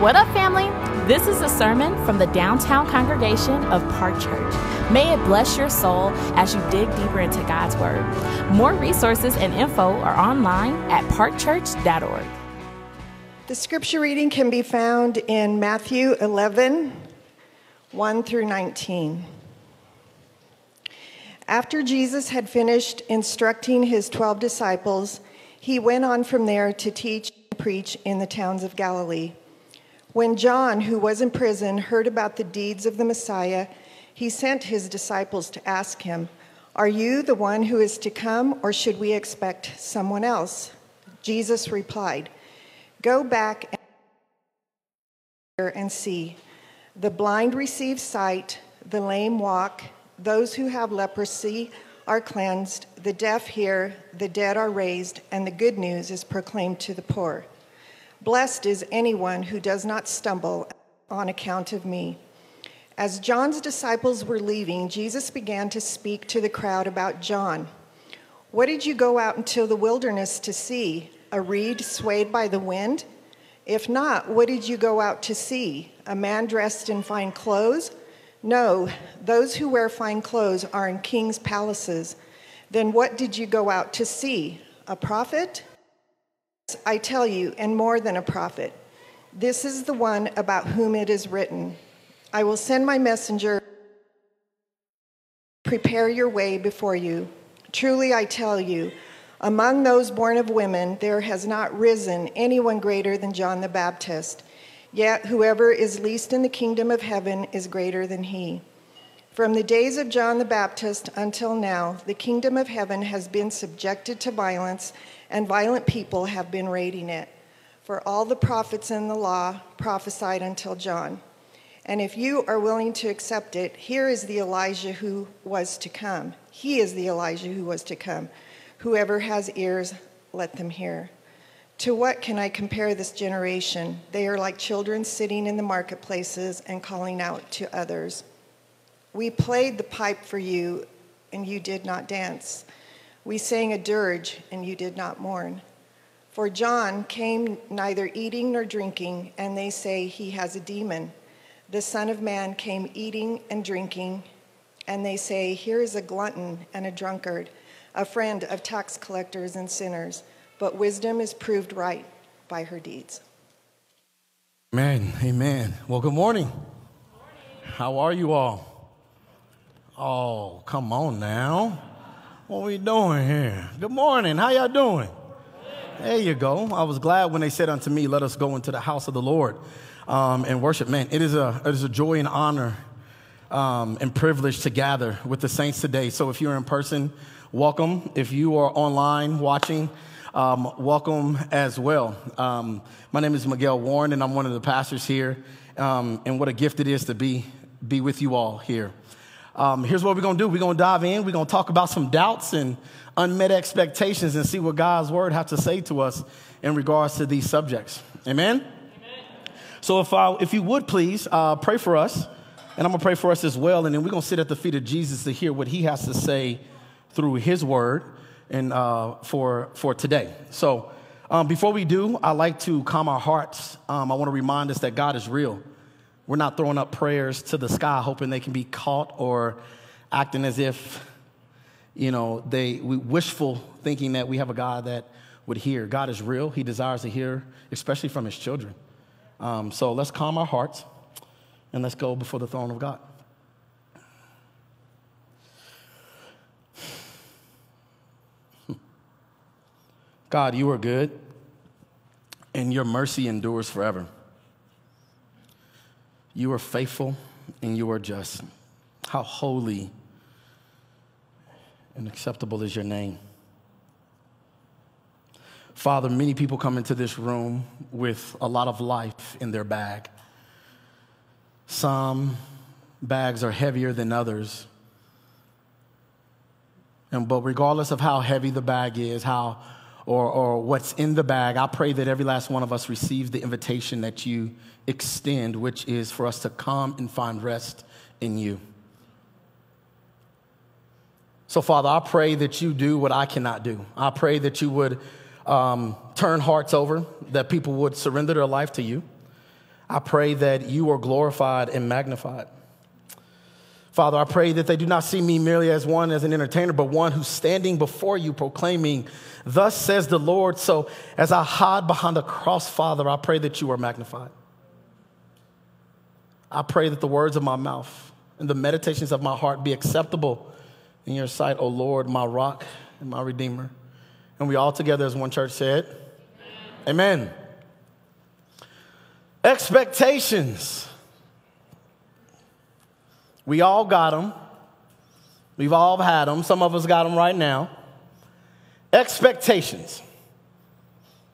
What up, family? This is a sermon from the downtown congregation of Park Church. May it bless your soul as you dig deeper into God's Word. More resources and info are online at parkchurch.org. The scripture reading can be found in Matthew 11, 1 through 19. After Jesus had finished instructing his 12 disciples, he went on from there to teach and preach in the towns of Galilee. When John, who was in prison, heard about the deeds of the Messiah, he sent his disciples to ask him, Are you the one who is to come, or should we expect someone else? Jesus replied, Go back and see. The blind receive sight, the lame walk, those who have leprosy are cleansed, the deaf hear, the dead are raised, and the good news is proclaimed to the poor. Blessed is anyone who does not stumble on account of me. As John's disciples were leaving, Jesus began to speak to the crowd about John. What did you go out into the wilderness to see? A reed swayed by the wind? If not, what did you go out to see? A man dressed in fine clothes? No, those who wear fine clothes are in king's palaces. Then what did you go out to see? A prophet? I tell you, and more than a prophet. This is the one about whom it is written I will send my messenger, prepare your way before you. Truly I tell you, among those born of women, there has not risen anyone greater than John the Baptist. Yet whoever is least in the kingdom of heaven is greater than he. From the days of John the Baptist until now, the kingdom of heaven has been subjected to violence and violent people have been raiding it. For all the prophets in the law prophesied until John. And if you are willing to accept it, here is the Elijah who was to come. He is the Elijah who was to come. Whoever has ears, let them hear. To what can I compare this generation? They are like children sitting in the marketplaces and calling out to others. We played the pipe for you, and you did not dance. We sang a dirge, and you did not mourn. For John came neither eating nor drinking, and they say he has a demon. The Son of Man came eating and drinking, and they say, Here is a glutton and a drunkard, a friend of tax collectors and sinners. But wisdom is proved right by her deeds. Amen. Amen. Well, good morning. How are you all? Oh, come on now. What we doing here? Good morning. How y'all doing? There you go. I was glad when they said unto me, Let us go into the house of the Lord um, and worship. Man, it is a, it is a joy and honor um, and privilege to gather with the saints today. So if you're in person, welcome. If you are online watching, um, welcome as well. Um, my name is Miguel Warren, and I'm one of the pastors here. Um, and what a gift it is to be, be with you all here. Um, here's what we're going to do we're going to dive in, we're going to talk about some doubts and unmet expectations and see what God's word has to say to us in regards to these subjects. Amen? Amen. So, if, I, if you would please uh, pray for us, and I'm going to pray for us as well, and then we're going to sit at the feet of Jesus to hear what he has to say through his word and uh, for, for today. So, um, before we do, I like to calm our hearts. Um, I want to remind us that God is real. We're not throwing up prayers to the sky hoping they can be caught or acting as if, you know, they we wishful thinking that we have a God that would hear. God is real. He desires to hear, especially from his children. Um, so let's calm our hearts and let's go before the throne of God. God, you are good, and your mercy endures forever. You are faithful and you are just. How holy and acceptable is your name. Father, many people come into this room with a lot of life in their bag. Some bags are heavier than others. And but regardless of how heavy the bag is, how or, or what's in the bag, I pray that every last one of us receives the invitation that you extend, which is for us to come and find rest in you. So, Father, I pray that you do what I cannot do. I pray that you would um, turn hearts over, that people would surrender their life to you. I pray that you are glorified and magnified. Father, I pray that they do not see me merely as one, as an entertainer, but one who's standing before you proclaiming, Thus says the Lord. So as I hide behind the cross, Father, I pray that you are magnified. I pray that the words of my mouth and the meditations of my heart be acceptable in your sight, O Lord, my rock and my redeemer. And we all together as one church said, Amen. Amen. Expectations. We all got them. We've all had them. Some of us got them right now. Expectations.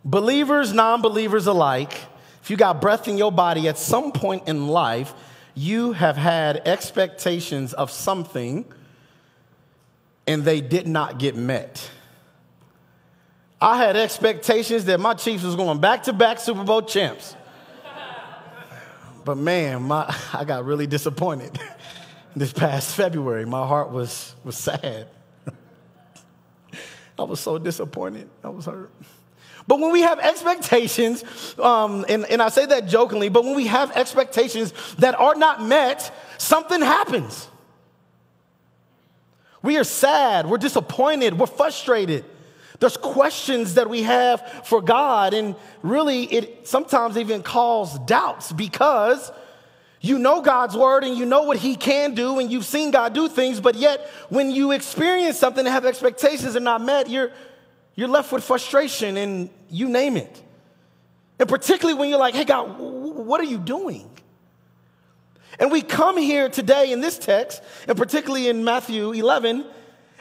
Believers, non believers alike, if you got breath in your body at some point in life, you have had expectations of something and they did not get met. I had expectations that my Chiefs was going back to back Super Bowl champs. But man, my, I got really disappointed this past February. My heart was, was sad. I was so disappointed. I was hurt. But when we have expectations, um, and, and I say that jokingly, but when we have expectations that are not met, something happens. We are sad, we're disappointed, we're frustrated. There's questions that we have for God, and really, it sometimes even causes doubts because you know God's word and you know what He can do, and you've seen God do things, but yet when you experience something and have expectations are not met, you're, you're left with frustration and you name it. And particularly when you're like, hey, God, what are you doing? And we come here today in this text, and particularly in Matthew 11,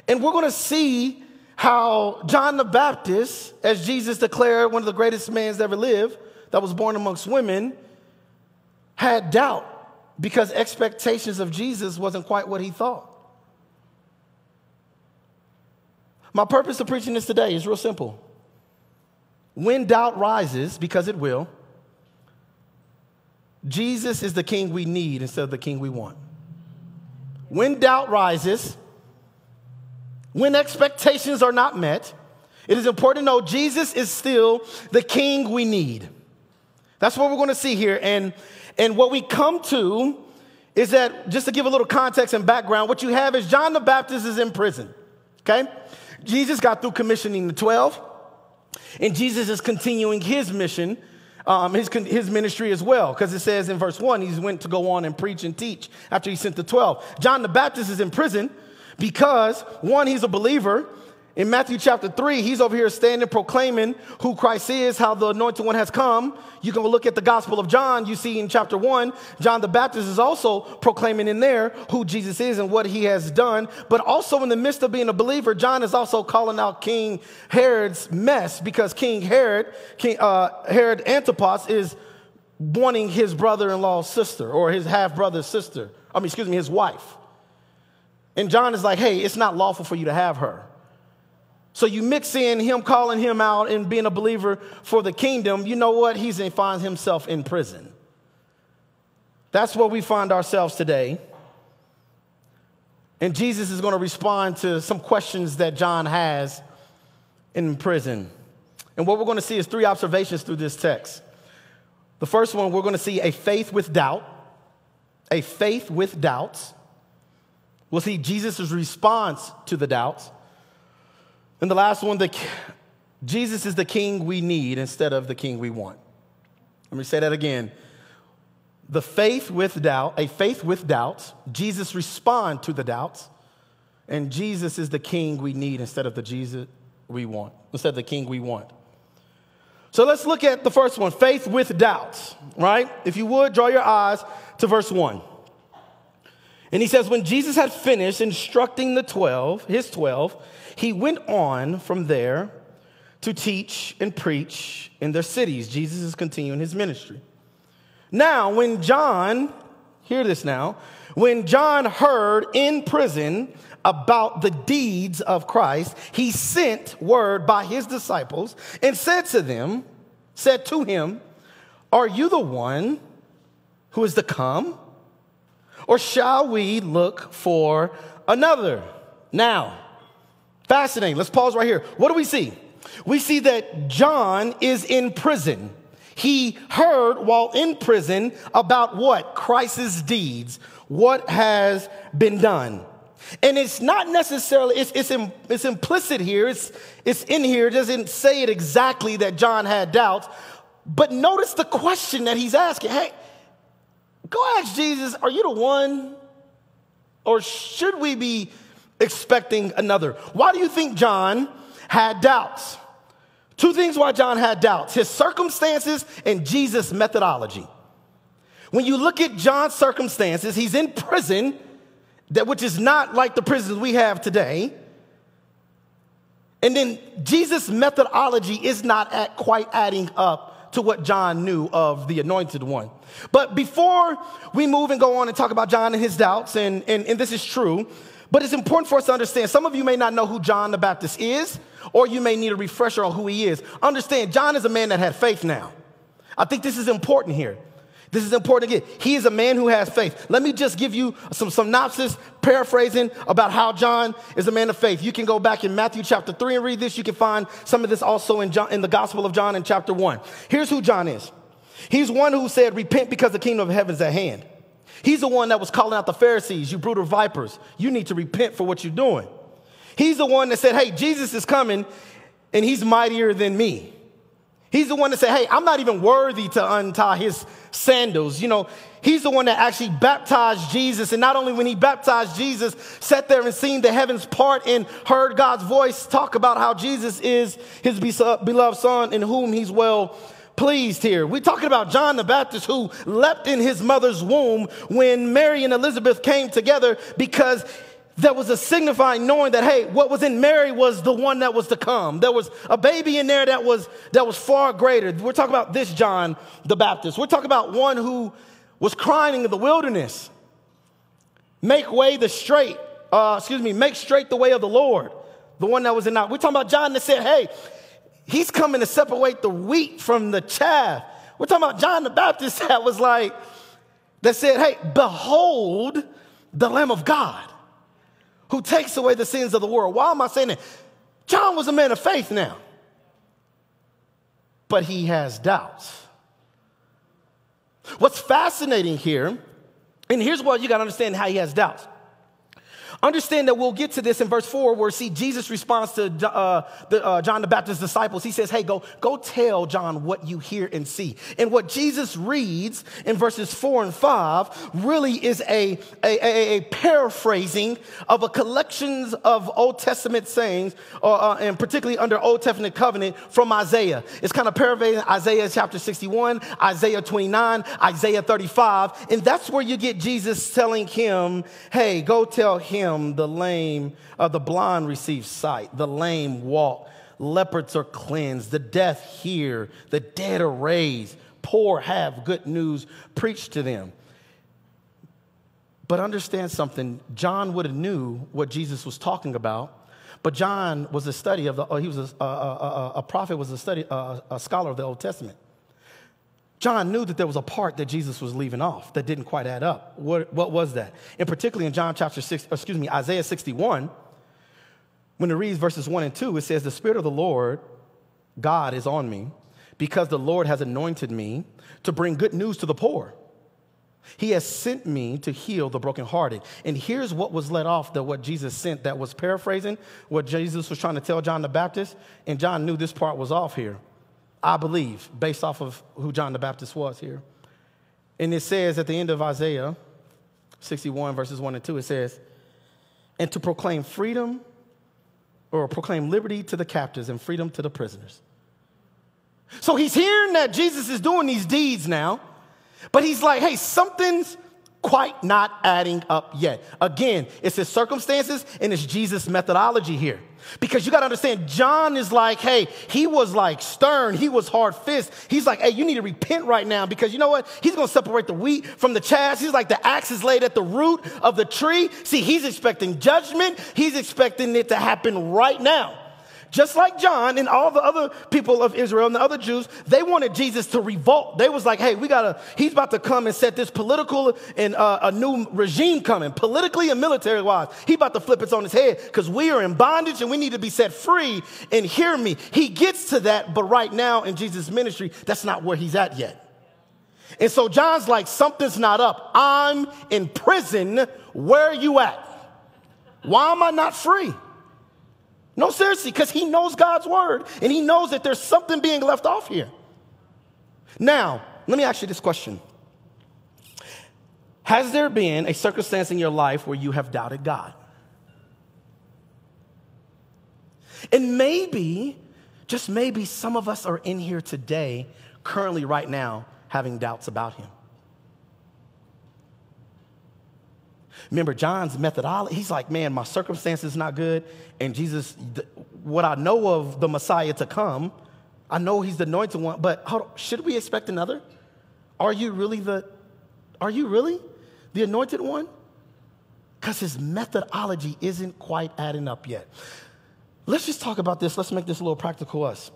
and we're going to see how John the Baptist, as Jesus declared, one of the greatest men ever lived, that was born amongst women, had doubt because expectations of Jesus wasn't quite what he thought. My purpose of preaching this today is real simple. When doubt rises, because it will, Jesus is the king we need instead of the king we want. When doubt rises, when expectations are not met, it is important to know Jesus is still the king we need. That's what we're going to see here. And, and what we come to is that, just to give a little context and background, what you have is John the Baptist is in prison. Okay? Jesus got through commissioning the 12, and Jesus is continuing his mission, um, his, his ministry as well, because it says in verse 1, he went to go on and preach and teach after he sent the 12. John the Baptist is in prison because, one, he's a believer. In Matthew chapter 3, he's over here standing proclaiming who Christ is, how the anointed one has come. You can look at the Gospel of John. You see in chapter 1, John the Baptist is also proclaiming in there who Jesus is and what he has done. But also, in the midst of being a believer, John is also calling out King Herod's mess because King Herod, King, uh, Herod Antipas, is wanting his brother in law's sister or his half brother's sister. I mean, excuse me, his wife. And John is like, hey, it's not lawful for you to have her. So you mix in him calling him out and being a believer for the kingdom, you know what? He finds himself in prison. That's where we find ourselves today. And Jesus is going to respond to some questions that John has in prison. And what we're going to see is three observations through this text. The first one, we're going to see a faith with doubt, a faith with doubts. We'll see Jesus' response to the doubts. And the last one, the, Jesus is the king we need instead of the king we want. Let me say that again. The faith with doubt, a faith with doubts, Jesus respond to the doubts, and Jesus is the king we need instead of the Jesus we want, instead of the king we want. So let's look at the first one, faith with doubts, right? If you would, draw your eyes to verse 1. And he says, when Jesus had finished instructing the 12, his 12, he went on from there to teach and preach in their cities. Jesus is continuing his ministry. Now, when John, hear this now, when John heard in prison about the deeds of Christ, he sent word by his disciples and said to them, said to him, Are you the one who is to come? Or shall we look for another? Now, fascinating. Let's pause right here. What do we see? We see that John is in prison. He heard while in prison about what? Christ's deeds, what has been done. And it's not necessarily, it's, it's, it's implicit here, it's, it's in here, it doesn't say it exactly that John had doubts. But notice the question that he's asking. Hey, go ask Jesus, are you the one? Or should we be expecting another? Why do you think John had doubts? Two things why John had doubts his circumstances and Jesus' methodology. When you look at John's circumstances, he's in prison, that, which is not like the prisons we have today. And then Jesus' methodology is not at quite adding up to what John knew of the anointed one. But before we move and go on and talk about John and his doubts, and, and, and this is true, but it's important for us to understand some of you may not know who John the Baptist is or you may need a refresher on who he is. Understand, John is a man that had faith now. I think this is important here. This is important again. He is a man who has faith. Let me just give you some synopsis, paraphrasing about how John is a man of faith. You can go back in Matthew chapter 3 and read this. You can find some of this also in, John, in the Gospel of John in chapter 1. Here's who John is He's one who said, Repent because the kingdom of heaven is at hand. He's the one that was calling out the Pharisees, you brutal vipers. You need to repent for what you're doing. He's the one that said, Hey, Jesus is coming and he's mightier than me. He's the one that said, Hey, I'm not even worthy to untie his sandals. You know, he's the one that actually baptized Jesus. And not only when he baptized Jesus, sat there and seen the heavens part and heard God's voice talk about how Jesus is his beloved son in whom he's well pleased here. We're talking about John the Baptist who leapt in his mother's womb when Mary and Elizabeth came together because there was a signifying knowing that hey what was in mary was the one that was to come. There was a baby in there that was that was far greater. We're talking about this john the baptist. We're talking about one who was crying in the wilderness. Make way the straight uh, excuse me make straight the way of the lord. The one that was in we're talking about john that said hey he's coming to separate the wheat from the chaff. We're talking about john the baptist that was like that said hey behold the lamb of god who takes away the sins of the world. Why am I saying that? John was a man of faith now, but he has doubts. What's fascinating here, and here's what you got to understand how he has doubts. Understand that we'll get to this in verse 4 where see Jesus responds to uh, the, uh, John the Baptist's disciples. He says, hey, go, go tell John what you hear and see. And what Jesus reads in verses 4 and 5 really is a, a, a, a paraphrasing of a collections of Old Testament sayings, uh, uh and particularly under Old Testament covenant from Isaiah. It's kind of paraphrasing Isaiah chapter 61, Isaiah 29, Isaiah 35. And that's where you get Jesus telling him, hey, go tell him him the lame, uh, the blind receive sight, the lame walk, leopards are cleansed, the deaf hear, the dead are raised, poor have good news preached to them. But understand something, John would have knew what Jesus was talking about. But John was a study of the, uh, he was a, a, a, a prophet, was a study, a scholar of the Old Testament. John knew that there was a part that Jesus was leaving off that didn't quite add up. What, what was that? And particularly in John chapter 6, excuse me, Isaiah 61, when it reads verses 1 and 2, it says, The Spirit of the Lord, God, is on me because the Lord has anointed me to bring good news to the poor. He has sent me to heal the brokenhearted. And here's what was let off that what Jesus sent that was paraphrasing what Jesus was trying to tell John the Baptist. And John knew this part was off here. I believe, based off of who John the Baptist was here. And it says at the end of Isaiah 61, verses 1 and 2, it says, And to proclaim freedom or proclaim liberty to the captives and freedom to the prisoners. So he's hearing that Jesus is doing these deeds now, but he's like, hey, something's quite not adding up yet. Again, it's his circumstances and it's Jesus' methodology here. Because you got to understand, John is like, hey, he was like stern. He was hard fist. He's like, hey, you need to repent right now because you know what? He's going to separate the wheat from the chaff. He's like, the axe is laid at the root of the tree. See, he's expecting judgment. He's expecting it to happen right now. Just like John and all the other people of Israel and the other Jews, they wanted Jesus to revolt. They was like, hey, we gotta, he's about to come and set this political and uh, a new regime coming, politically and military wise. He about to flip it on his head because we are in bondage and we need to be set free. And hear me, he gets to that, but right now in Jesus' ministry, that's not where he's at yet. And so John's like, something's not up. I'm in prison. Where are you at? Why am I not free? No, seriously, because he knows God's word and he knows that there's something being left off here. Now, let me ask you this question Has there been a circumstance in your life where you have doubted God? And maybe, just maybe, some of us are in here today, currently, right now, having doubts about him. Remember, John's methodology, he's like, man, my circumstance is not good. And Jesus, what I know of the Messiah to come, I know he's the anointed one, but should we expect another? Are you really the, are you really the anointed one? Because his methodology isn't quite adding up yet. Let's just talk about this. Let's make this a little practical us.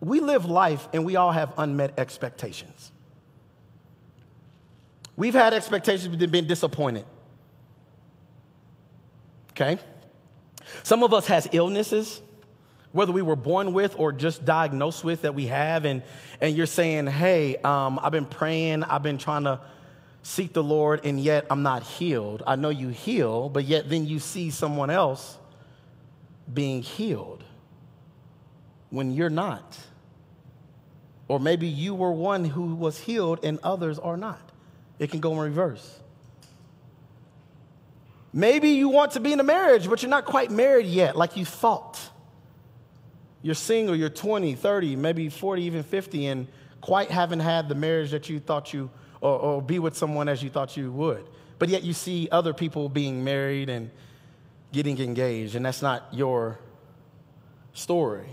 We live life and we all have unmet expectations. We've had expectations, but been disappointed. Okay? Some of us has illnesses, whether we were born with or just diagnosed with that we have, and, and you're saying, hey, um, I've been praying, I've been trying to seek the Lord, and yet I'm not healed. I know you heal, but yet then you see someone else being healed when you're not. Or maybe you were one who was healed and others are not. It can go in reverse. Maybe you want to be in a marriage, but you're not quite married yet like you thought. You're single, you're 20, 30, maybe 40, even 50, and quite haven't had the marriage that you thought you, or, or be with someone as you thought you would. But yet you see other people being married and getting engaged, and that's not your story.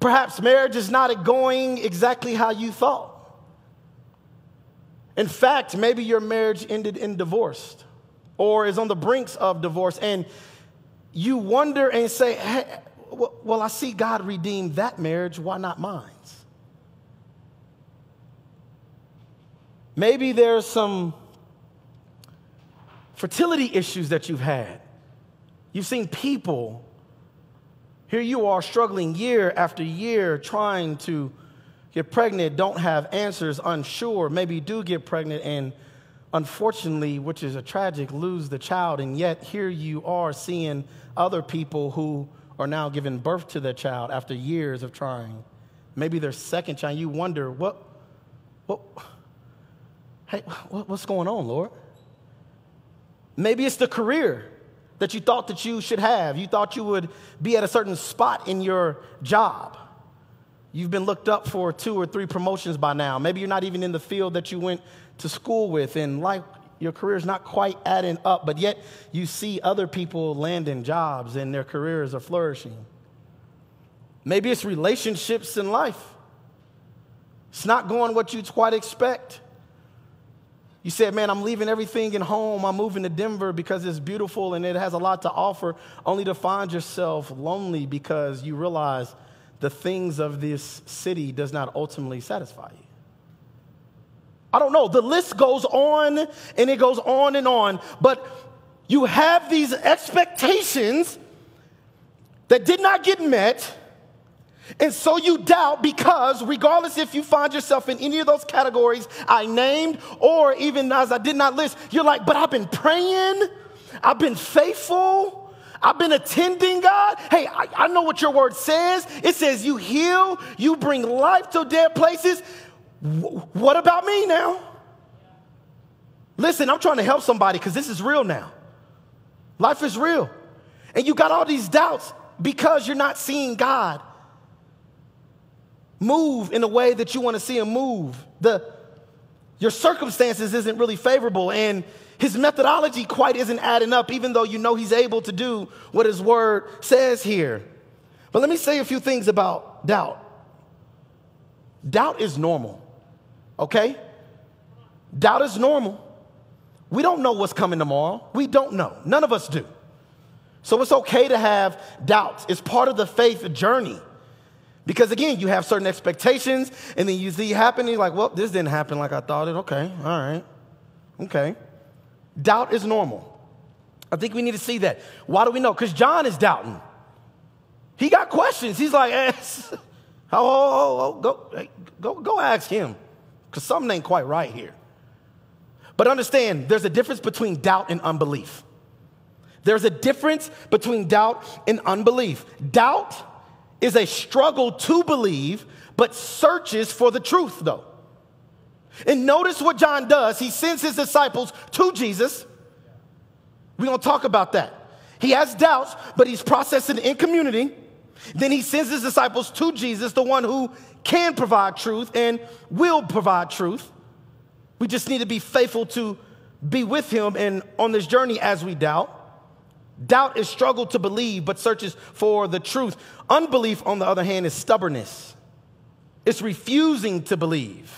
Perhaps marriage is not going exactly how you thought. In fact, maybe your marriage ended in divorce or is on the brinks of divorce, and you wonder and say, hey, well, I see God redeemed that marriage, why not mine? Maybe there's some fertility issues that you've had. You've seen people, here you are struggling year after year trying to get pregnant, don't have answers, unsure, maybe do get pregnant and unfortunately, which is a tragic, lose the child. And yet, here you are seeing other people who are now giving birth to their child after years of trying. Maybe their second child. You wonder, what, what, hey, what's going on, Lord? Maybe it's the career that you thought that you should have. You thought you would be at a certain spot in your job. You've been looked up for two or three promotions by now. Maybe you're not even in the field that you went to school with, and life, your career's not quite adding up, but yet you see other people landing jobs and their careers are flourishing. Maybe it's relationships in life. It's not going what you'd quite expect. You said, Man, I'm leaving everything at home. I'm moving to Denver because it's beautiful and it has a lot to offer, only to find yourself lonely because you realize the things of this city does not ultimately satisfy you. I don't know. The list goes on and it goes on and on. But you have these expectations that did not get met. And so you doubt because, regardless if you find yourself in any of those categories I named, or even as I did not list, you're like, but I've been praying, I've been faithful, I've been attending God. Hey, I, I know what your word says. It says you heal, you bring life to dead places. What about me now? Listen, I'm trying to help somebody because this is real now. Life is real. And you got all these doubts because you're not seeing God move in a way that you want to see him move. The, your circumstances isn't really favorable and his methodology quite isn't adding up, even though you know he's able to do what his word says here. But let me say a few things about doubt. Doubt is normal okay? Doubt is normal. We don't know what's coming tomorrow. We don't know. None of us do. So it's okay to have doubts. It's part of the faith journey. Because again, you have certain expectations, and then you see it you're like, well, this didn't happen like I thought it. Okay, all right, okay. Doubt is normal. I think we need to see that. Why do we know? Because John is doubting. He got questions. He's like, eh, oh, oh, oh, go, go, go ask him, because something ain't quite right here. But understand, there's a difference between doubt and unbelief. There's a difference between doubt and unbelief. Doubt is a struggle to believe, but searches for the truth, though. And notice what John does. He sends his disciples to Jesus. We're going to talk about that. He has doubts, but he's processing in community. Then he sends his disciples to Jesus, the one who can provide truth and will provide truth. We just need to be faithful to be with him and on this journey as we doubt. Doubt is struggle to believe, but searches for the truth. Unbelief, on the other hand, is stubbornness, it's refusing to believe.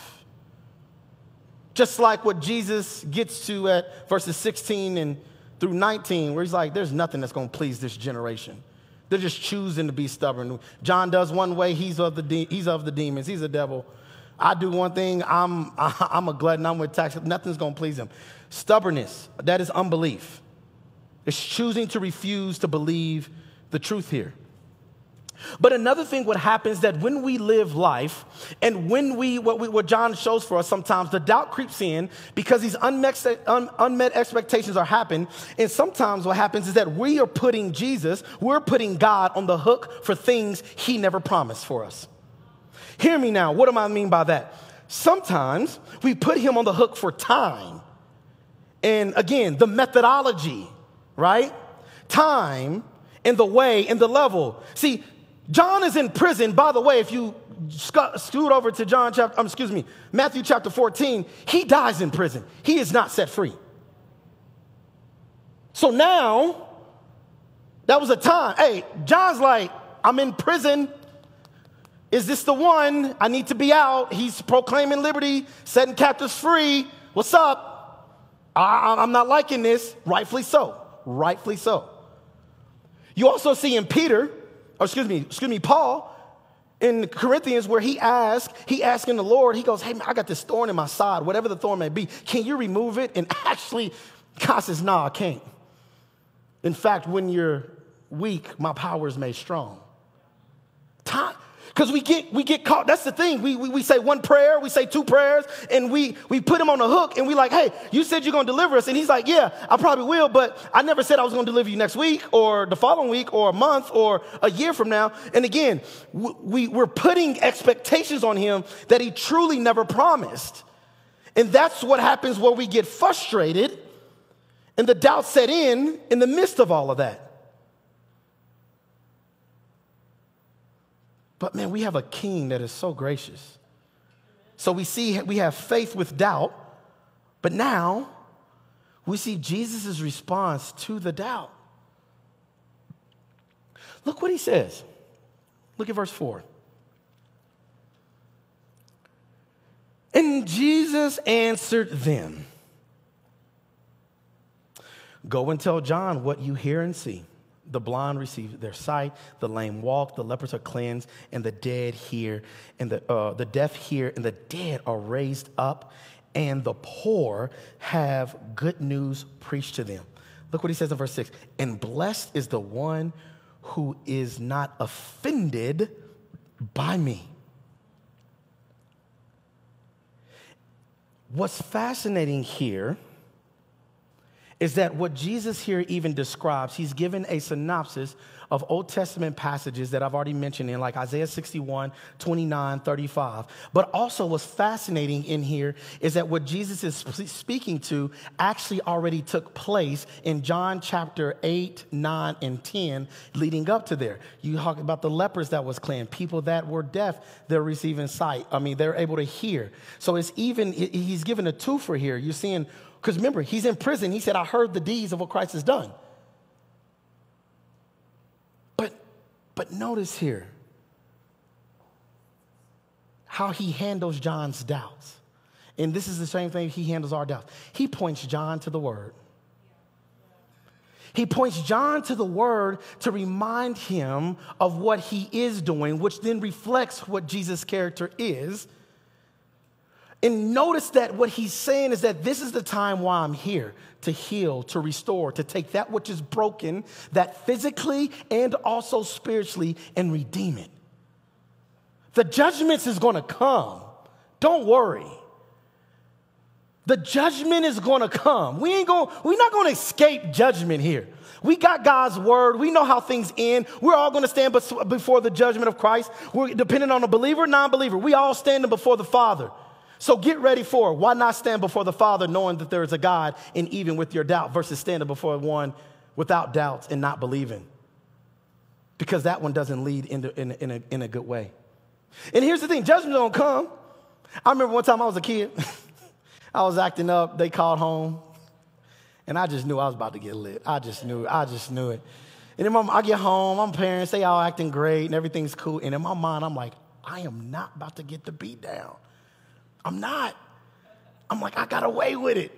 Just like what Jesus gets to at verses 16 and through 19, where he's like, there's nothing that's going to please this generation. They're just choosing to be stubborn. John does one way, he's of the, de- he's of the demons, he's a devil. I do one thing, I'm, I'm a glutton, I'm with tax, nothing's going to please him. Stubbornness, that is unbelief. It's choosing to refuse to believe the truth here. But another thing, what happens that when we live life and when we, what, we, what John shows for us sometimes, the doubt creeps in because these unmet, un, unmet expectations are happening. And sometimes what happens is that we are putting Jesus, we're putting God on the hook for things he never promised for us. Hear me now. What do I mean by that? Sometimes we put him on the hook for time. And again, the methodology, right? Time and the way and the level. See, John is in prison. By the way, if you scoot over to John chapter, um, excuse me, Matthew chapter 14, he dies in prison. He is not set free. So now, that was a time. Hey, John's like, I'm in prison. Is this the one? I need to be out. He's proclaiming liberty, setting captives free. What's up? I, I'm not liking this. Rightfully so. Rightfully so. You also see in Peter, or excuse me, excuse me, Paul in Corinthians where he asked, he asking the Lord, he goes, Hey, man, I got this thorn in my side, whatever the thorn may be. Can you remove it? And actually, God says, No, I can't. In fact, when you're weak, my power is made strong. Time, because we get, we get caught. That's the thing. We, we, we say one prayer, we say two prayers, and we, we put him on a hook and we like, hey, you said you're going to deliver us. And he's like, yeah, I probably will, but I never said I was going to deliver you next week or the following week or a month or a year from now. And again, we, we're putting expectations on him that he truly never promised. And that's what happens where we get frustrated and the doubt set in in the midst of all of that. But man, we have a king that is so gracious. So we see we have faith with doubt, but now we see Jesus' response to the doubt. Look what he says. Look at verse 4. And Jesus answered them Go and tell John what you hear and see the blind receive their sight, the lame walk, the lepers are cleansed, and the dead hear, and the, uh, the deaf hear, and the dead are raised up, and the poor have good news preached to them. Look what he says in verse 6 And blessed is the one who is not offended by me. What's fascinating here is that what Jesus here even describes, he's given a synopsis of Old Testament passages that I've already mentioned in, like Isaiah 61, 29, 35. But also, what's fascinating in here is that what Jesus is speaking to actually already took place in John chapter 8, 9, and 10, leading up to there. You talk about the lepers that was cleansed, people that were deaf, they're receiving sight. I mean, they're able to hear. So it's even, he's given a two for here. You're seeing because remember, he's in prison. He said, I heard the deeds of what Christ has done. But, but notice here how he handles John's doubts. And this is the same thing he handles our doubts. He points John to the word. He points John to the word to remind him of what he is doing, which then reflects what Jesus' character is. And notice that what he's saying is that this is the time why I'm here to heal, to restore, to take that which is broken, that physically and also spiritually, and redeem it. The judgments is gonna come. Don't worry. The judgment is gonna come. We ain't going we're not gonna escape judgment here. We got God's word. We know how things end. We're all going to stand before the judgment of Christ. We're dependent on a believer, non believer. We all standing before the Father. So get ready for it. Why not stand before the Father knowing that there is a God and even with your doubt versus standing before one without doubts and not believing? Because that one doesn't lead into, in, in, a, in a good way. And here's the thing judgment don't come. I remember one time I was a kid. I was acting up. They called home. And I just knew I was about to get lit. I just knew I just knew it. And then I get home, my parents, they all acting great and everything's cool. And in my mind, I'm like, I am not about to get the beat down. I'm not. I'm like, I got away with it.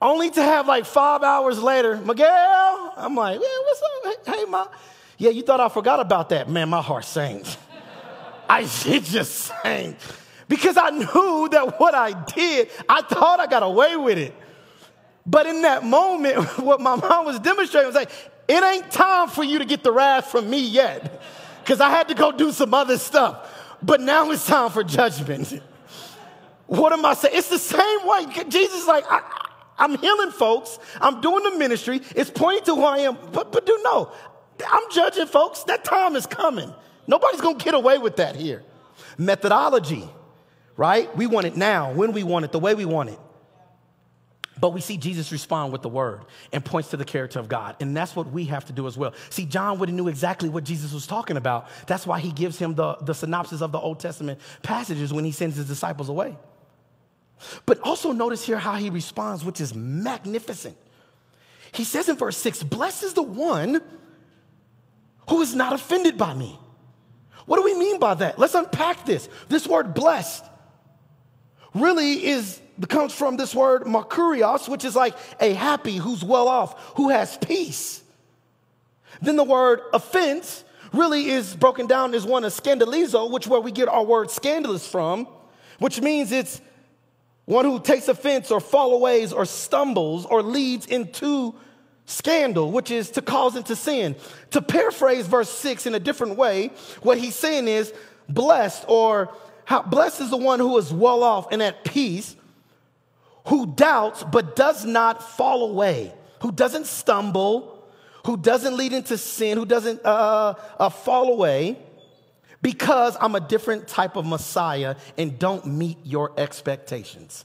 Only to have like five hours later, Miguel, I'm like, yeah, what's up? Hey, ma. Yeah, you thought I forgot about that. Man, my heart sank. I it just sank. Because I knew that what I did, I thought I got away with it. But in that moment, what my mom was demonstrating was like, it ain't time for you to get the wrath from me yet. Because I had to go do some other stuff. But now it's time for judgment. What am I saying? It's the same way. Jesus is like, I, am healing folks. I'm doing the ministry. It's pointing to who I am. But, but do know, I'm judging folks. That time is coming. Nobody's going to get away with that here. Methodology, right? We want it now, when we want it, the way we want it. But we see Jesus respond with the word and points to the character of God. And that's what we have to do as well. See, John would have knew exactly what Jesus was talking about. That's why he gives him the, the synopsis of the Old Testament passages when he sends his disciples away. But also notice here how he responds, which is magnificent. He says in verse 6 Blessed is the one who is not offended by me. What do we mean by that? Let's unpack this. This word blessed really is comes from this word makarios, which is like a happy, who's well off, who has peace. Then the word offense really is broken down as one of scandalizo, which where we get our word scandalous from, which means it's one who takes offense or fall aways or stumbles or leads into scandal, which is to cause into sin. To paraphrase verse 6 in a different way, what he's saying is blessed or how, blessed is the one who is well off and at peace, who doubts but does not fall away, who doesn't stumble, who doesn't lead into sin, who doesn't uh, uh, fall away because I'm a different type of Messiah and don't meet your expectations.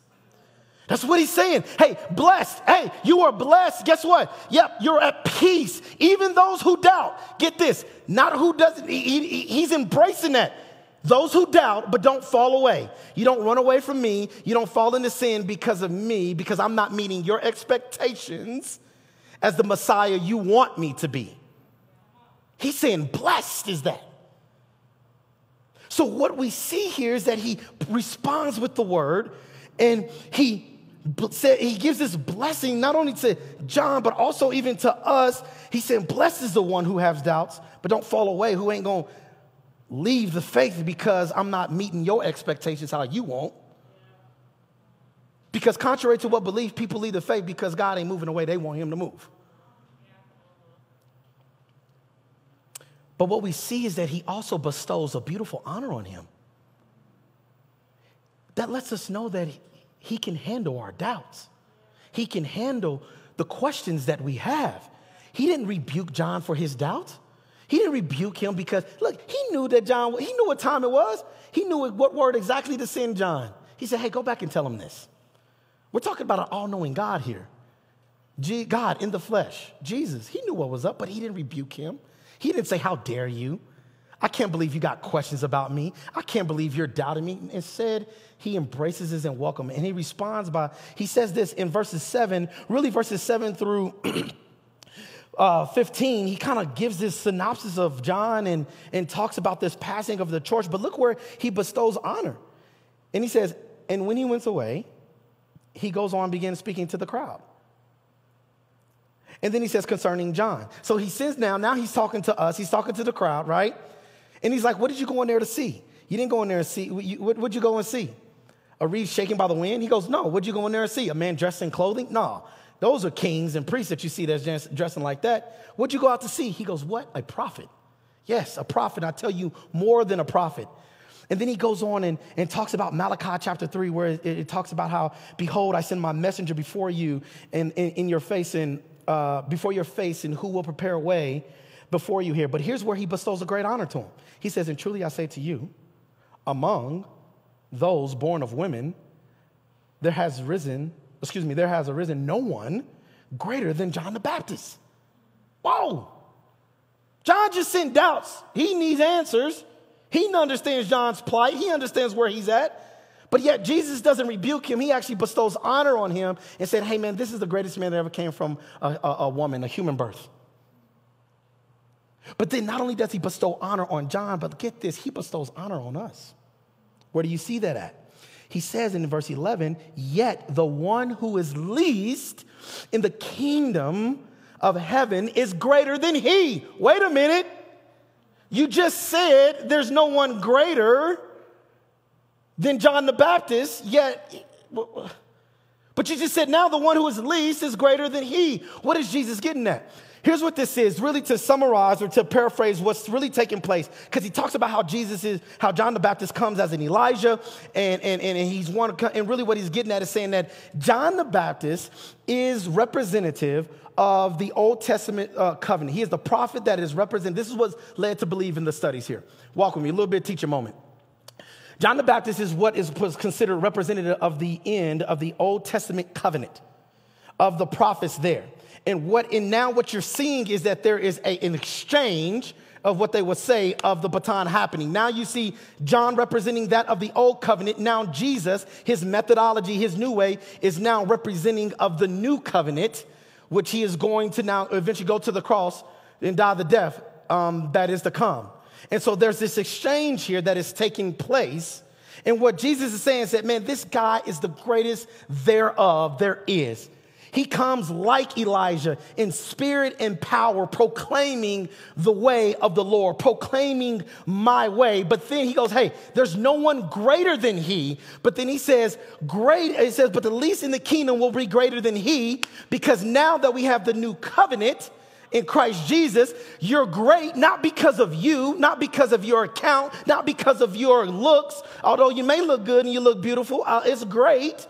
That's what he's saying. Hey, blessed. Hey, you are blessed. Guess what? Yep, you're at peace. Even those who doubt, get this, not who doesn't, he, he, he's embracing that. Those who doubt but don't fall away. You don't run away from me. You don't fall into sin because of me, because I'm not meeting your expectations as the Messiah you want me to be. He's saying, blessed is that. So, what we see here is that he responds with the word and he he gives this blessing not only to John, but also even to us. He said, Blessed is the one who has doubts, but don't fall away, who ain't gonna leave the faith because I'm not meeting your expectations how you want. Because, contrary to what belief, people leave the faith because God ain't moving the way they want Him to move. But what we see is that he also bestows a beautiful honor on him. That lets us know that he can handle our doubts. He can handle the questions that we have. He didn't rebuke John for his doubts. He didn't rebuke him because, look, he knew that John, he knew what time it was. He knew what word exactly to send John. He said, hey, go back and tell him this. We're talking about an all knowing God here. God in the flesh, Jesus. He knew what was up, but he didn't rebuke him. He didn't say, How dare you? I can't believe you got questions about me. I can't believe you're doubting me. Instead, he embraces us and welcomes And he responds by, he says this in verses 7, really verses 7 through uh, 15. He kind of gives this synopsis of John and, and talks about this passing of the torch. But look where he bestows honor. And he says, And when he went away, he goes on, begins speaking to the crowd. And then he says concerning John. So he says now, now he's talking to us, he's talking to the crowd, right? And he's like, What did you go in there to see? You didn't go in there and see, what, would you go and see? A reed shaken by the wind? He goes, No, what'd you go in there and see? A man dressed in clothing? No. Those are kings and priests that you see that's dressing like that. What'd you go out to see? He goes, What? A prophet. Yes, a prophet. I tell you, more than a prophet. And then he goes on and, and talks about Malachi chapter 3, where it, it talks about how, Behold, I send my messenger before you and in, in, your face and uh, before your face, and who will prepare a way before you here. But here's where he bestows a great honor to him. He says, And truly I say to you, among those born of women, there has risen, excuse me, there has arisen no one greater than John the Baptist. Whoa! John just sent doubts. He needs answers. He understands John's plight, he understands where he's at. But yet, Jesus doesn't rebuke him. He actually bestows honor on him and said, Hey, man, this is the greatest man that ever came from a, a, a woman, a human birth. But then not only does he bestow honor on John, but get this, he bestows honor on us. Where do you see that at? He says in verse 11, Yet the one who is least in the kingdom of heaven is greater than he. Wait a minute. You just said there's no one greater than John the Baptist, yet, but just said now the one who is least is greater than he. What is Jesus getting at? Here's what this is really to summarize or to paraphrase what's really taking place, because he talks about how Jesus is, how John the Baptist comes as an Elijah, and, and, and he's one, and really what he's getting at is saying that John the Baptist is representative of the Old Testament uh, covenant. He is the prophet that is represented. This is what's led to believe in the studies here. Walk with me, a little bit teacher moment. John the Baptist is what is was considered representative of the end of the Old Testament covenant, of the prophets there. And what and now what you're seeing is that there is a, an exchange of what they would say of the baton happening. Now you see John representing that of the old covenant. Now Jesus, his methodology, his new way, is now representing of the new covenant, which he is going to now eventually go to the cross and die the death um, that is to come. And so there's this exchange here that is taking place. And what Jesus is saying is that, man, this guy is the greatest thereof there is. He comes like Elijah in spirit and power, proclaiming the way of the Lord, proclaiming my way. But then he goes, Hey, there's no one greater than he. But then he says, Great, he says, but the least in the kingdom will be greater than he, because now that we have the new covenant, in Christ Jesus, you're great not because of you, not because of your account, not because of your looks, although you may look good and you look beautiful, uh, it's great.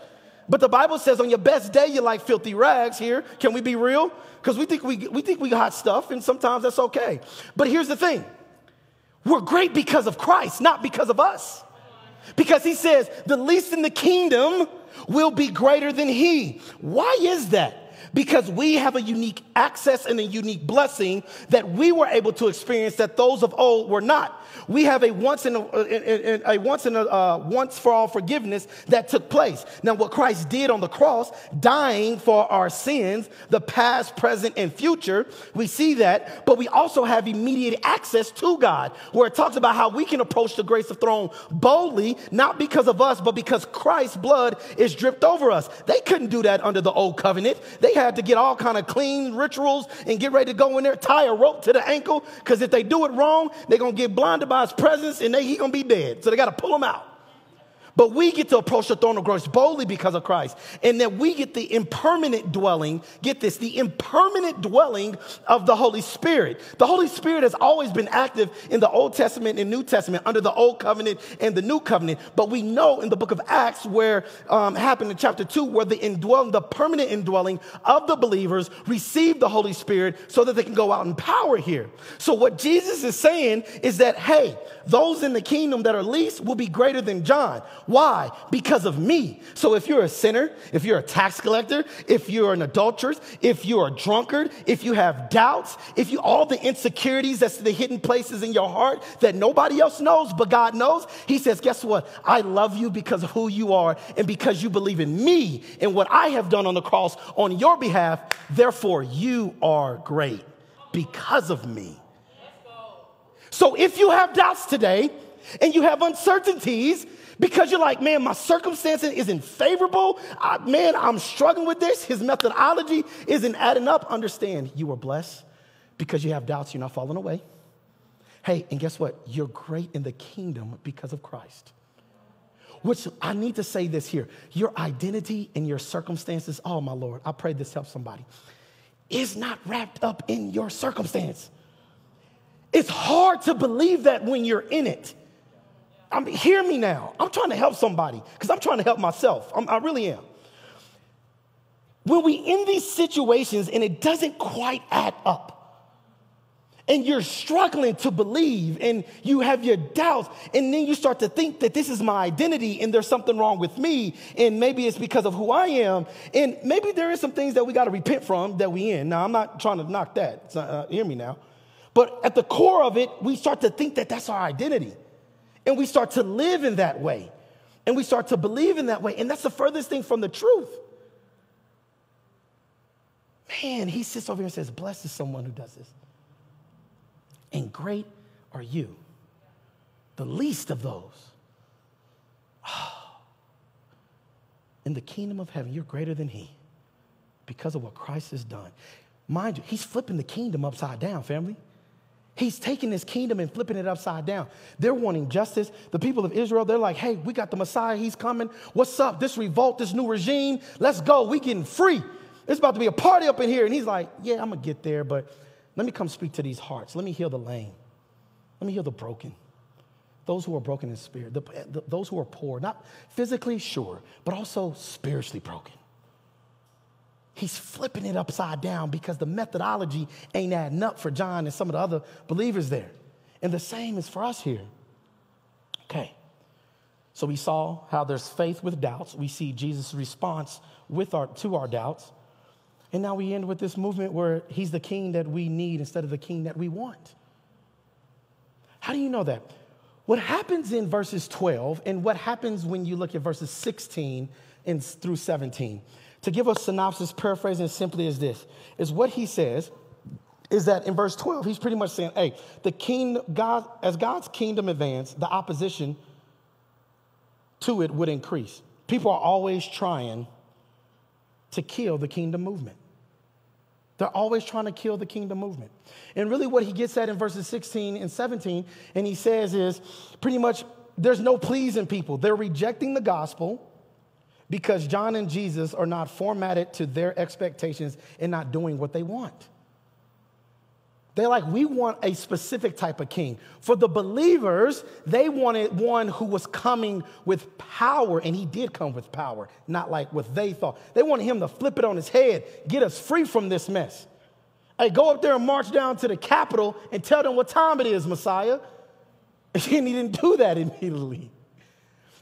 But the Bible says on your best day, you're like filthy rags here. Can we be real? Because we think we, we think we got stuff, and sometimes that's okay. But here's the thing we're great because of Christ, not because of us. Because he says, the least in the kingdom will be greater than he. Why is that? Because we have a unique access and a unique blessing that we were able to experience that those of old were not we have a once in a, a once in a uh, once for all forgiveness that took place. Now, what Christ did on the cross, dying for our sins, the past, present, and future, we see that. But we also have immediate access to God, where it talks about how we can approach the grace of throne boldly, not because of us, but because Christ's blood is dripped over us. They couldn't do that under the old covenant. They had to get all kind of clean rituals and get ready to go in there, tie a rope to the ankle, because if they do it wrong, they're gonna get blinded by his presence and they, he gonna be dead. So they got to pull him out. But we get to approach the throne of grace boldly because of Christ. And that we get the permanent indwelling, get this, the permanent indwelling of the Holy Spirit. The Holy Spirit has always been active in the Old Testament and New Testament under the Old Covenant and the New Covenant. But we know in the book of Acts where um, happened in chapter 2 where the indwelling, the permanent indwelling of the believers receive the Holy Spirit so that they can go out in power here. So what Jesus is saying is that, hey, those in the kingdom that are least will be greater than John. Why? Because of me. So if you're a sinner, if you're a tax collector, if you're an adulteress, if you're a drunkard, if you have doubts, if you all the insecurities that's the hidden places in your heart that nobody else knows but God knows, he says, guess what? I love you because of who you are and because you believe in me and what I have done on the cross on your behalf. Therefore, you are great because of me. So if you have doubts today and you have uncertainties, because you're like, man, my circumstances isn't favorable. I, man, I'm struggling with this. His methodology isn't adding up. Understand, you are blessed because you have doubts, you're not falling away. Hey, and guess what? You're great in the kingdom because of Christ. Which I need to say this here your identity and your circumstances, oh my Lord, I pray this helps somebody, is not wrapped up in your circumstance. It's hard to believe that when you're in it. I mean, hear me now. I'm trying to help somebody because I'm trying to help myself. I'm, I really am. When we in these situations and it doesn't quite add up, and you're struggling to believe and you have your doubts and then you start to think that this is my identity and there's something wrong with me and maybe it's because of who i am and maybe there is some things that we got to repent from that we in now i'm not trying to knock that uh, hear me now but at the core of it we start to think that that's our identity and we start to live in that way and we start to believe in that way and that's the furthest thing from the truth man he sits over here and says blessed is someone who does this and great are you. The least of those. Oh. In the kingdom of heaven, you're greater than he because of what Christ has done. Mind you, he's flipping the kingdom upside down, family. He's taking this kingdom and flipping it upside down. They're wanting justice. The people of Israel, they're like, hey, we got the Messiah. He's coming. What's up? This revolt, this new regime. Let's go. We getting free. It's about to be a party up in here. And he's like, yeah, I'm going to get there, but let me come speak to these hearts. Let me heal the lame. Let me heal the broken. Those who are broken in spirit, the, the, those who are poor, not physically, sure, but also spiritually broken. He's flipping it upside down because the methodology ain't adding up for John and some of the other believers there. And the same is for us here. Okay. So we saw how there's faith with doubts. We see Jesus' response with our, to our doubts. And now we end with this movement where he's the king that we need instead of the king that we want. How do you know that? What happens in verses 12 and what happens when you look at verses 16 and through 17, to give a synopsis, paraphrasing simply as this, is what he says is that in verse 12, he's pretty much saying, hey, the king, God, as God's kingdom advanced, the opposition to it would increase. People are always trying to kill the kingdom movement. They're always trying to kill the kingdom movement. And really, what he gets at in verses 16 and 17, and he says is pretty much there's no pleasing people. They're rejecting the gospel because John and Jesus are not formatted to their expectations and not doing what they want. They're like, we want a specific type of king. For the believers, they wanted one who was coming with power, and he did come with power, not like what they thought. They wanted him to flip it on his head, get us free from this mess. Hey, go up there and march down to the Capitol and tell them what time it is, Messiah. And he didn't do that immediately.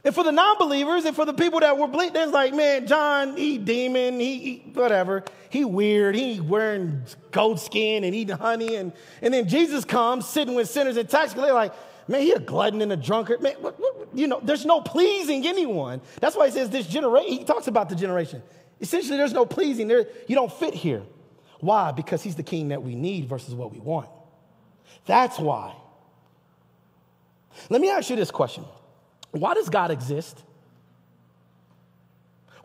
And for the non-believers and for the people that were believing, it's like, man, John, he demon, he, he, whatever. He weird, he wearing goat skin and eating honey. And, and then Jesus comes sitting with sinners and tax collectors like, man, he a glutton and a drunkard. Man, what, what, you know, there's no pleasing anyone. That's why he says this generation, he talks about the generation. Essentially, there's no pleasing. There, you don't fit here. Why? Because he's the king that we need versus what we want. That's why. Let me ask you this question. Why does God exist?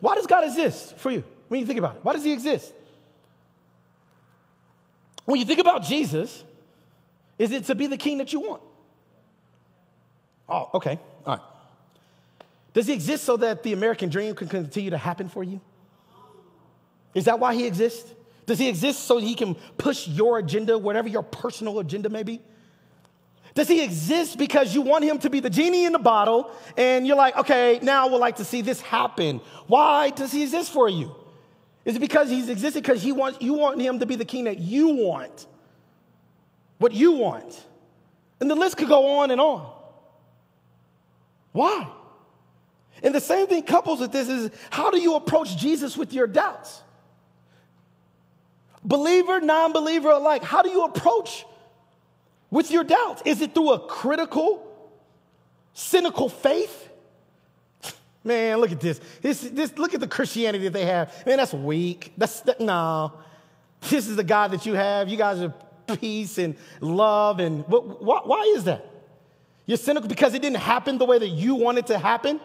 Why does God exist for you when you think about it? Why does He exist? When you think about Jesus, is it to be the king that you want? Oh, okay. All right. Does he exist so that the American dream can continue to happen for you? Is that why he exists? Does he exist so he can push your agenda, whatever your personal agenda may be? Does he exist because you want him to be the genie in the bottle and you're like, okay, now would like to see this happen? Why does he exist for you? Is it because he's existed because he wants, you want him to be the king that you want? What you want? And the list could go on and on. Why? And the same thing couples with this is how do you approach Jesus with your doubts? Believer, non believer alike, how do you approach with your doubts? Is it through a critical, cynical faith? Man, look at this. this, this look at the Christianity that they have. Man, that's weak. That's that, no. This is the God that you have. You guys are peace and love. And why, why is that? You're cynical because it didn't happen the way that you want it to happen.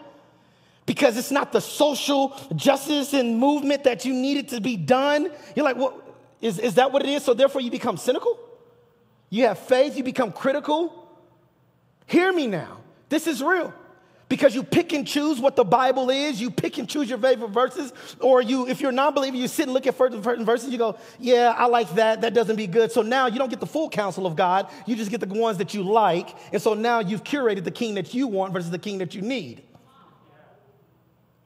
Because it's not the social justice and movement that you needed to be done. You're like, well, is, is that what it is? So therefore you become cynical? You have faith, you become critical? Hear me now. This is real. Because you pick and choose what the Bible is, you pick and choose your favorite verses, or you, if you're a non-believer, you sit and look at certain verses, you go, yeah, I like that, that doesn't be good. So now you don't get the full counsel of God, you just get the ones that you like, and so now you've curated the king that you want versus the king that you need.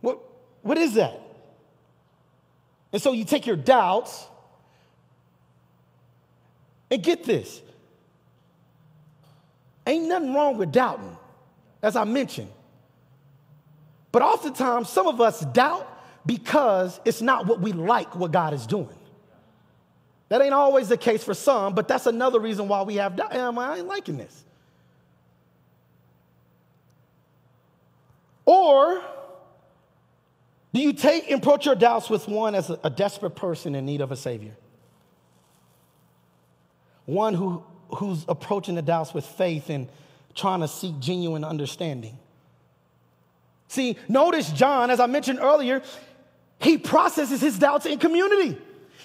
What, what is that? And so you take your doubts, and get this, ain't nothing wrong with doubting, as I mentioned. But oftentimes, some of us doubt because it's not what we like what God is doing. That ain't always the case for some, but that's another reason why we have doubt. I ain't liking this. Or do you take and approach your doubts with one as a desperate person in need of a Savior? One who, who's approaching the doubts with faith and trying to seek genuine understanding. See, notice John, as I mentioned earlier, he processes his doubts in community.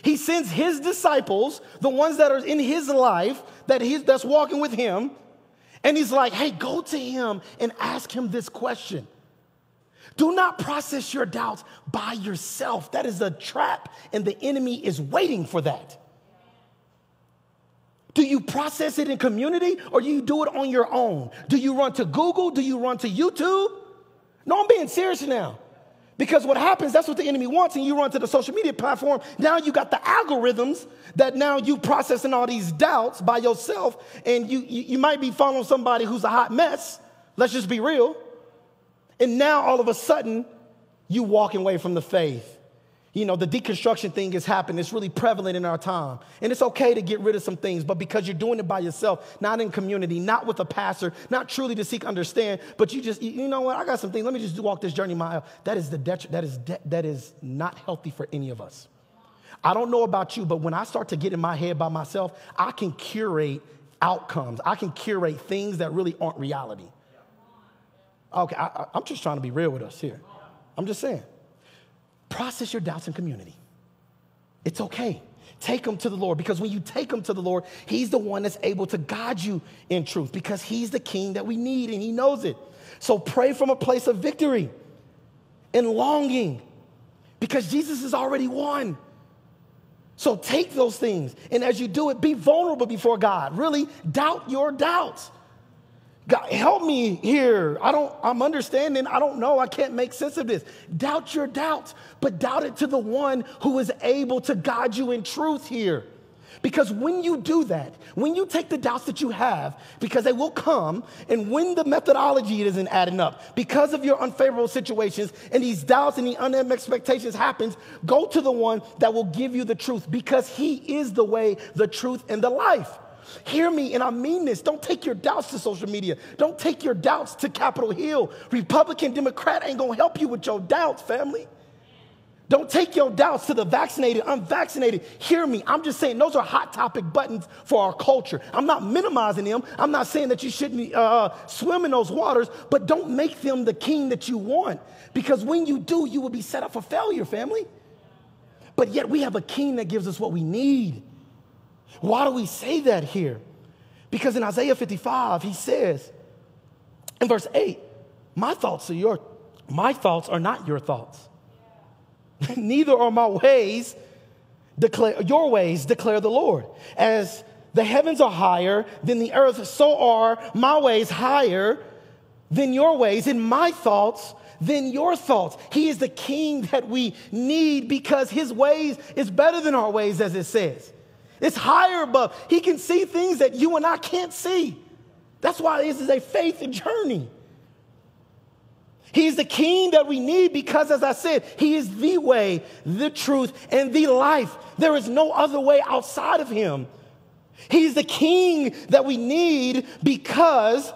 He sends his disciples, the ones that are in his life, that he's that's walking with him, and he's like, hey, go to him and ask him this question. Do not process your doubts by yourself. That is a trap, and the enemy is waiting for that. Do you process it in community or do you do it on your own? Do you run to Google? Do you run to YouTube? No, I'm being serious now. Because what happens, that's what the enemy wants, and you run to the social media platform. Now you got the algorithms that now you processing all these doubts by yourself, and you, you, you might be following somebody who's a hot mess. Let's just be real. And now all of a sudden, you walking away from the faith you know, the deconstruction thing has happened. It's really prevalent in our time. And it's okay to get rid of some things, but because you're doing it by yourself, not in community, not with a pastor, not truly to seek understand, but you just, you know what, I got some things. Let me just walk this journey mile. That is the det- that is de- that is not healthy for any of us. I don't know about you, but when I start to get in my head by myself, I can curate outcomes. I can curate things that really aren't reality. Okay, I, I'm just trying to be real with us here. I'm just saying. Process your doubts in community. It's okay. Take them to the Lord because when you take them to the Lord, He's the one that's able to guide you in truth because He's the King that we need and He knows it. So pray from a place of victory and longing because Jesus has already won. So take those things and as you do it, be vulnerable before God. Really doubt your doubts. God, help me here. I don't, I'm understanding. I don't know. I can't make sense of this. Doubt your doubts, but doubt it to the one who is able to guide you in truth here. Because when you do that, when you take the doubts that you have, because they will come, and when the methodology isn't adding up, because of your unfavorable situations, and these doubts and the unmet expectations happens, go to the one that will give you the truth, because he is the way, the truth, and the life. Hear me, and I mean this. Don't take your doubts to social media. Don't take your doubts to Capitol Hill. Republican, Democrat ain't gonna help you with your doubts, family. Don't take your doubts to the vaccinated, unvaccinated. Hear me. I'm just saying those are hot topic buttons for our culture. I'm not minimizing them. I'm not saying that you shouldn't uh, swim in those waters, but don't make them the king that you want. Because when you do, you will be set up for failure, family. But yet we have a king that gives us what we need. Why do we say that here? Because in Isaiah 55, he says, in verse 8, my thoughts are your my thoughts are not your thoughts. Neither are my ways declare your ways declare the Lord. As the heavens are higher than the earth, so are my ways higher than your ways, and my thoughts than your thoughts. He is the king that we need because his ways is better than our ways, as it says. It's higher above. He can see things that you and I can't see. That's why this is a faith journey. He's the king that we need because, as I said, he is the way, the truth, and the life. There is no other way outside of him. He's the king that we need because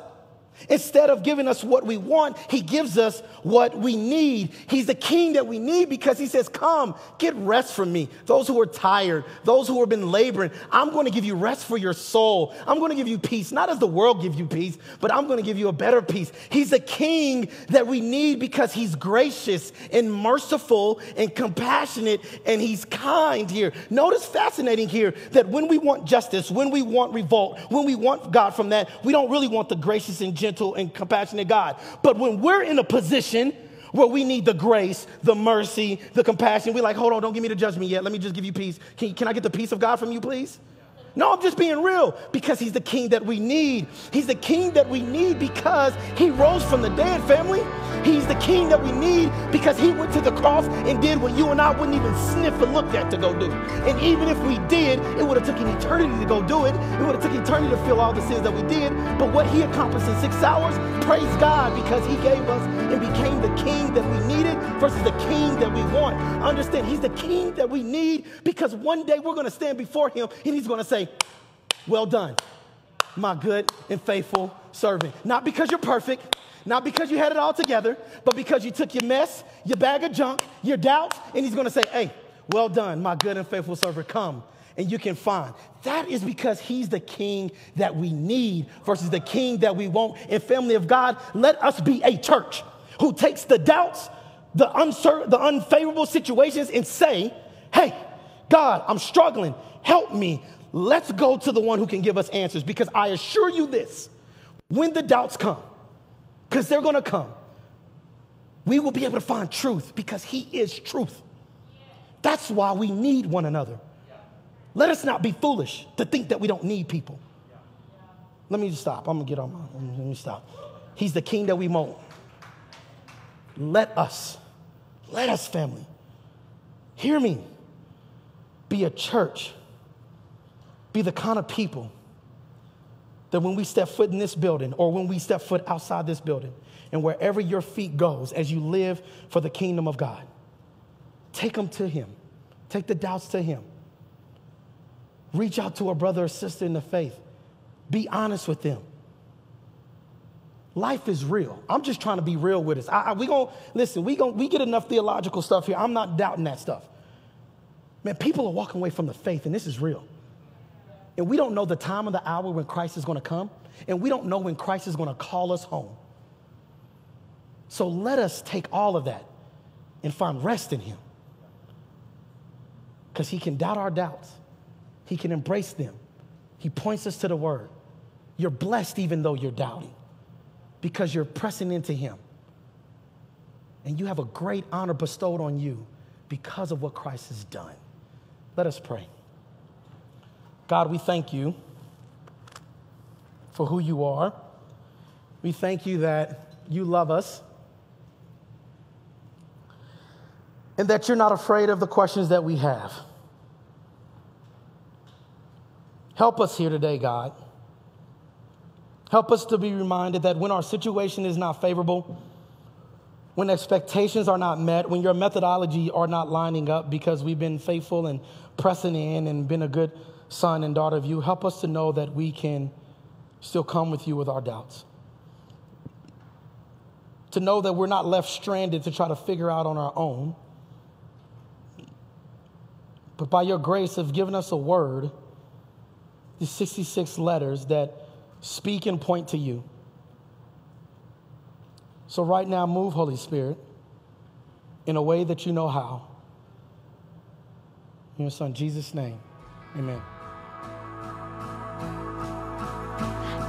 Instead of giving us what we want, he gives us what we need. He's the king that we need because he says, Come, get rest from me. Those who are tired, those who have been laboring, I'm going to give you rest for your soul. I'm going to give you peace, not as the world gives you peace, but I'm going to give you a better peace. He's the king that we need because he's gracious and merciful and compassionate and he's kind here. Notice fascinating here that when we want justice, when we want revolt, when we want God from that, we don't really want the gracious and gentle gentle and compassionate God. But when we're in a position where we need the grace, the mercy, the compassion, we're like, hold on, don't give me the judgment yet. Let me just give you peace. Can, can I get the peace of God from you, please? No, I'm just being real because he's the king that we need. He's the king that we need because he rose from the dead, family. He's the king that we need because he went to the cross and did what you and I wouldn't even sniff or look at to go do. And even if we did, it would have taken eternity to go do it. It would have taken eternity to feel all the sins that we did. But what he accomplished in six hours, praise God because he gave us and became the king that we needed versus the king that we want. Understand, he's the king that we need because one day we're going to stand before him and he's going to say, well done, my good and faithful servant. Not because you're perfect, not because you had it all together, but because you took your mess, your bag of junk, your doubts, and he's gonna say, hey, well done, my good and faithful servant. Come and you can find. That is because he's the king that we need versus the king that we want. And family of God, let us be a church who takes the doubts, the, uncertain, the unfavorable situations and say, hey, God, I'm struggling. Help me. Let's go to the one who can give us answers because I assure you this when the doubts come, because they're gonna come, we will be able to find truth because He is truth. That's why we need one another. Let us not be foolish to think that we don't need people. Let me just stop. I'm gonna get on my, let me stop. He's the king that we want. Let us, let us, family, hear me, be a church be the kind of people that when we step foot in this building or when we step foot outside this building and wherever your feet goes as you live for the kingdom of God, take them to him. Take the doubts to him. Reach out to a brother or sister in the faith. Be honest with them. Life is real. I'm just trying to be real with us. I, I, we gonna listen. We going we get enough theological stuff here. I'm not doubting that stuff. Man, people are walking away from the faith, and this is real. And we don't know the time of the hour when Christ is going to come. And we don't know when Christ is going to call us home. So let us take all of that and find rest in Him. Because He can doubt our doubts, He can embrace them. He points us to the Word. You're blessed even though you're doubting because you're pressing into Him. And you have a great honor bestowed on you because of what Christ has done. Let us pray. God, we thank you for who you are. We thank you that you love us and that you're not afraid of the questions that we have. Help us here today, God. Help us to be reminded that when our situation is not favorable, when expectations are not met, when your methodology are not lining up because we've been faithful and pressing in and been a good son and daughter of you, help us to know that we can still come with you with our doubts. To know that we're not left stranded to try to figure out on our own, but by your grace have given us a word, these 66 letters that speak and point to you. So, right now, move, Holy Spirit, in a way that you know how. In your Son, Jesus' name, amen.